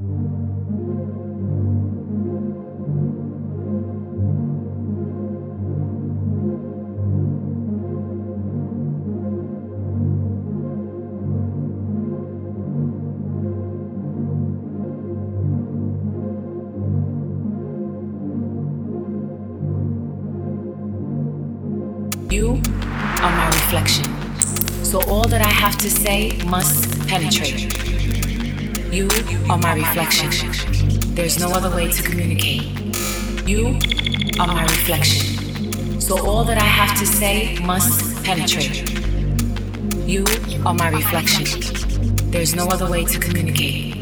You are my reflection. So all that I have to say must penetrate. You are my reflection. There's no other way to communicate. You are my reflection. So all that I have to say must penetrate. You are my reflection. There's no other way to communicate.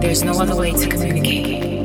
There's no other way to communicate.